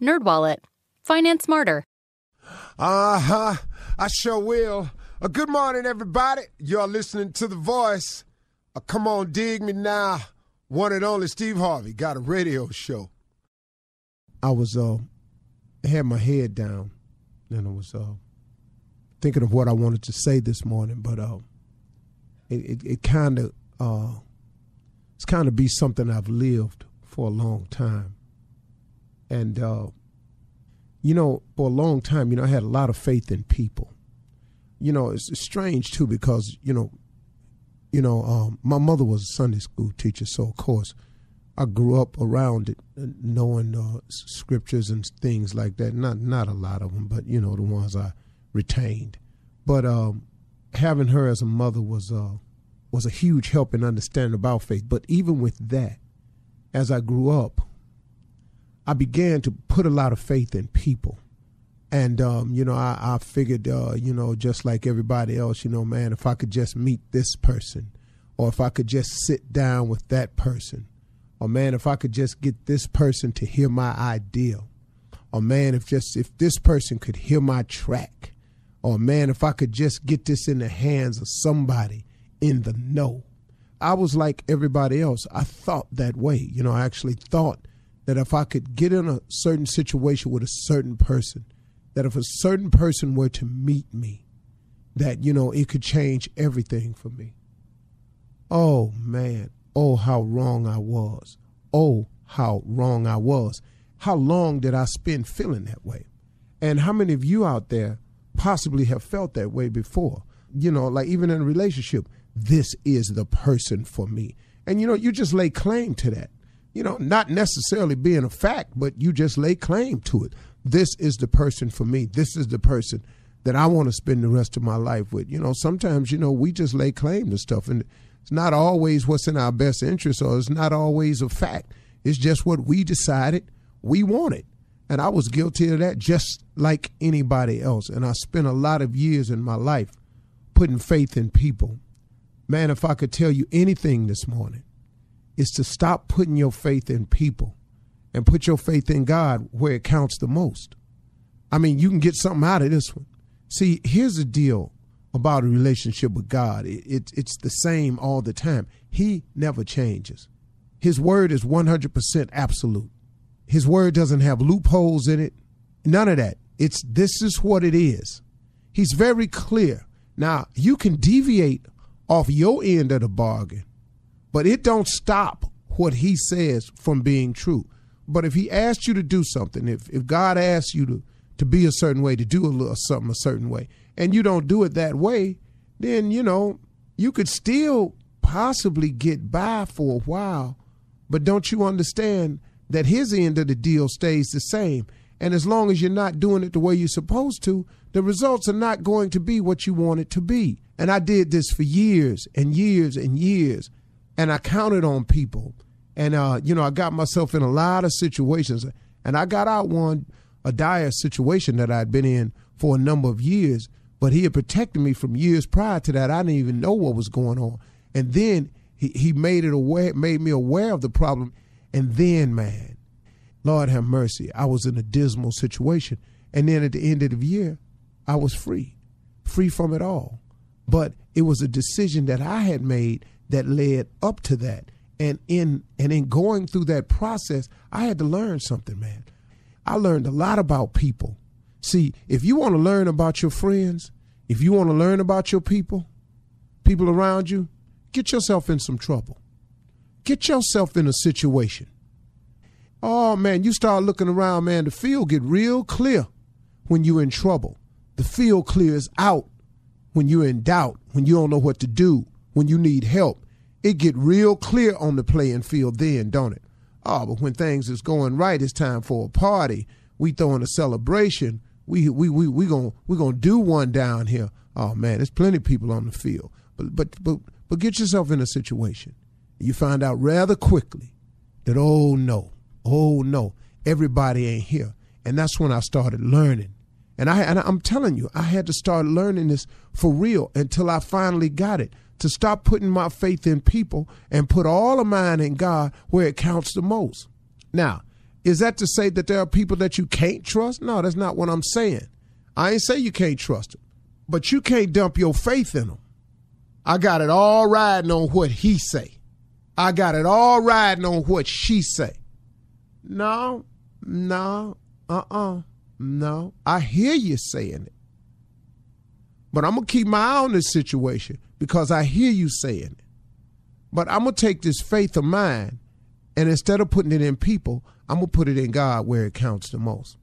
NerdWallet. Finance smarter. Uh-huh. I sure will. Uh, good morning, everybody. You're listening to The Voice. Uh, come on, dig me now. One and only Steve Harvey got a radio show. I was, uh, had my head down, and I was, uh, thinking of what I wanted to say this morning, but, uh, it, it, it kind of, uh, it's kind of be something I've lived for a long time. And, uh, you know, for a long time, you know, I had a lot of faith in people. You know, it's, strange too because, you know, you know, um, my mother was a Sunday school teacher, so of course I grew up around it, uh, knowing uh, scriptures and things like that. Not not a lot of them, but you know the ones I retained. But um, having her as a mother was uh, was a huge help in understanding about faith. But even with that, as I grew up, I began to put a lot of faith in people. And, um, you know, I, I figured, uh, you know, just like everybody else, you know, man, if I could just meet this person, or if I could just sit down with that person, or man, if I could just get this person to hear my idea, or man, if just if this person could hear my track, or man, if I could just get this in the hands of somebody in the know. I was like everybody else. I thought that way. You know, I actually thought that if I could get in a certain situation with a certain person, that if a certain person were to meet me, that, you know, it could change everything for me. Oh, man. Oh, how wrong I was. Oh, how wrong I was. How long did I spend feeling that way? And how many of you out there possibly have felt that way before? You know, like even in a relationship, this is the person for me. And, you know, you just lay claim to that you know, not necessarily being a fact, but you just lay claim to it. This is the person for me. This is the person that I want to spend the rest of my life with. You know, sometimes, you know, we just lay claim to stuff and it's not always what's in our best interest or it's not always a fact. It's just what we decided we wanted. And I was guilty of that just like anybody else. And I spent a lot of years in my life putting faith in people. Man, if I could tell you anything this morning, is to stop putting your faith in people and put your faith in God where it counts the most. I mean, you can get something out of this one. See, here's the deal about a relationship with God it, it, it's the same all the time. He never changes. His word is 100% absolute. His word doesn't have loopholes in it, none of that. It's this is what it is. He's very clear. Now, you can deviate off your end of the bargain, but it don't stop what he says from being true. But if he asks you to do something, if, if God asks you to, to be a certain way, to do a little something a certain way, and you don't do it that way, then, you know, you could still possibly get by for a while. But don't you understand that his end of the deal stays the same? And as long as you're not doing it the way you're supposed to, the results are not going to be what you want it to be. And I did this for years and years and years. And I counted on people. And, uh, you know, I got myself in a lot of situations. And I got out one, a dire situation that I'd been in for a number of years. But he had protected me from years prior to that. I didn't even know what was going on. And then he, he made it aware, made me aware of the problem. And then, man, Lord have mercy, I was in a dismal situation. And then at the end of the year, I was free, free from it all. But it was a decision that I had made that led up to that. And in and in going through that process, I had to learn something, man. I learned a lot about people. See, if you want to learn about your friends, if you want to learn about your people, people around you, get yourself in some trouble. Get yourself in a situation Oh man, you start looking around, man, the field get real clear when you're in trouble. The field clears out when you're in doubt, when you don't know what to do, when you need help. It get real clear on the playing field then, don't it? Oh, but when things is going right, it's time for a party. We throwing a celebration. We we we we gonna we gonna do one down here. Oh man, there's plenty of people on the field. But but but but get yourself in a situation. You find out rather quickly that oh no, oh no, everybody ain't here. And that's when I started learning. And I and I'm telling you, I had to start learning this for real until I finally got it. To stop putting my faith in people and put all of mine in God where it counts the most. Now, is that to say that there are people that you can't trust? No, that's not what I'm saying. I ain't say you can't trust them, but you can't dump your faith in them. I got it all riding on what he say. I got it all riding on what she say. No, no, uh uh-uh, uh, no. I hear you saying it. But I'm going to keep my eye on this situation because I hear you saying it. But I'm going to take this faith of mine and instead of putting it in people, I'm going to put it in God where it counts the most.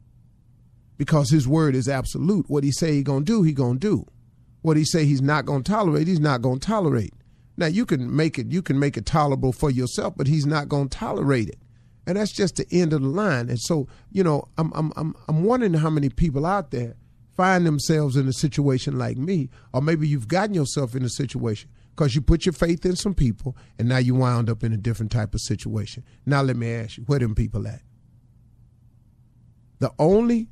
Because his word is absolute. What he say he going to do, he going to do. What he say he's not going to tolerate, he's not going to tolerate. Now you can make it you can make it tolerable for yourself, but he's not going to tolerate it and that's just the end of the line. And so, you know, I'm I'm I'm I'm wondering how many people out there find themselves in a situation like me, or maybe you've gotten yourself in a situation because you put your faith in some people, and now you wound up in a different type of situation. Now let me ask you, where them people at? The only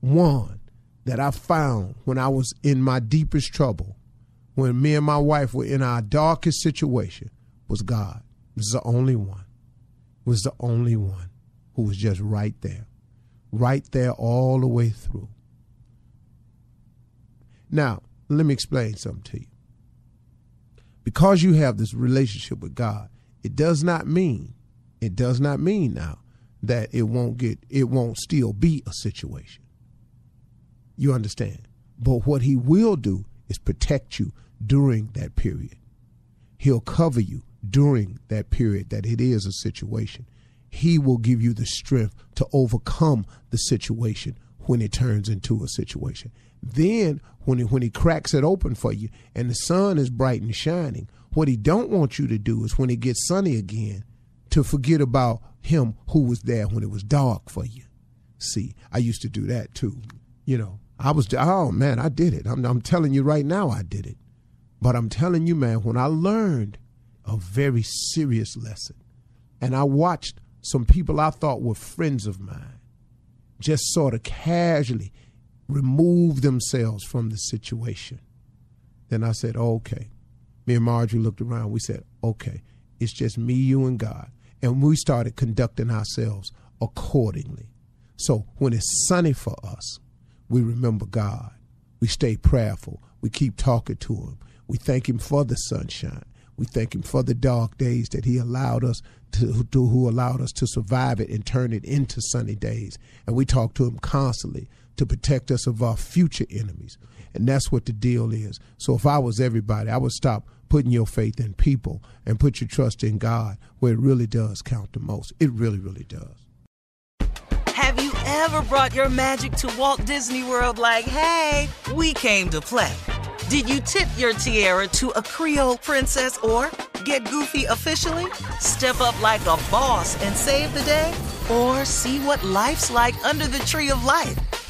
one that I found when I was in my deepest trouble, when me and my wife were in our darkest situation, was God. This is the only one was the only one who was just right there, right there all the way through. Now, let me explain something to you. Because you have this relationship with God, it does not mean, it does not mean now that it won't get, it won't still be a situation. You understand? But what he will do is protect you during that period. He'll cover you during that period that it is a situation. He will give you the strength to overcome the situation when it turns into a situation. Then when he, when he cracks it open for you and the sun is bright and shining, what he don't want you to do is when it gets sunny again to forget about him who was there when it was dark for you. See, I used to do that too. You know, I was oh man, I did it. I'm, I'm telling you right now, I did it. But I'm telling you, man, when I learned a very serious lesson. And I watched some people I thought were friends of mine just sort of casually remove themselves from the situation. Then I said, okay. Me and Marjorie looked around. We said, okay, it's just me, you, and God. And we started conducting ourselves accordingly. So when it's sunny for us, we remember God. We stay prayerful. We keep talking to Him. We thank Him for the sunshine. We thank Him for the dark days that He allowed us to, to, who allowed us to survive it and turn it into sunny days. And we talk to Him constantly to protect us of our future enemies. And that's what the deal is. So if I was everybody, I would stop putting your faith in people and put your trust in God where it really does count the most. It really, really does. Have you ever brought your magic to Walt Disney World like, hey, we came to play? Did you tip your tiara to a Creole princess or get goofy officially? Step up like a boss and save the day? Or see what life's like under the tree of life?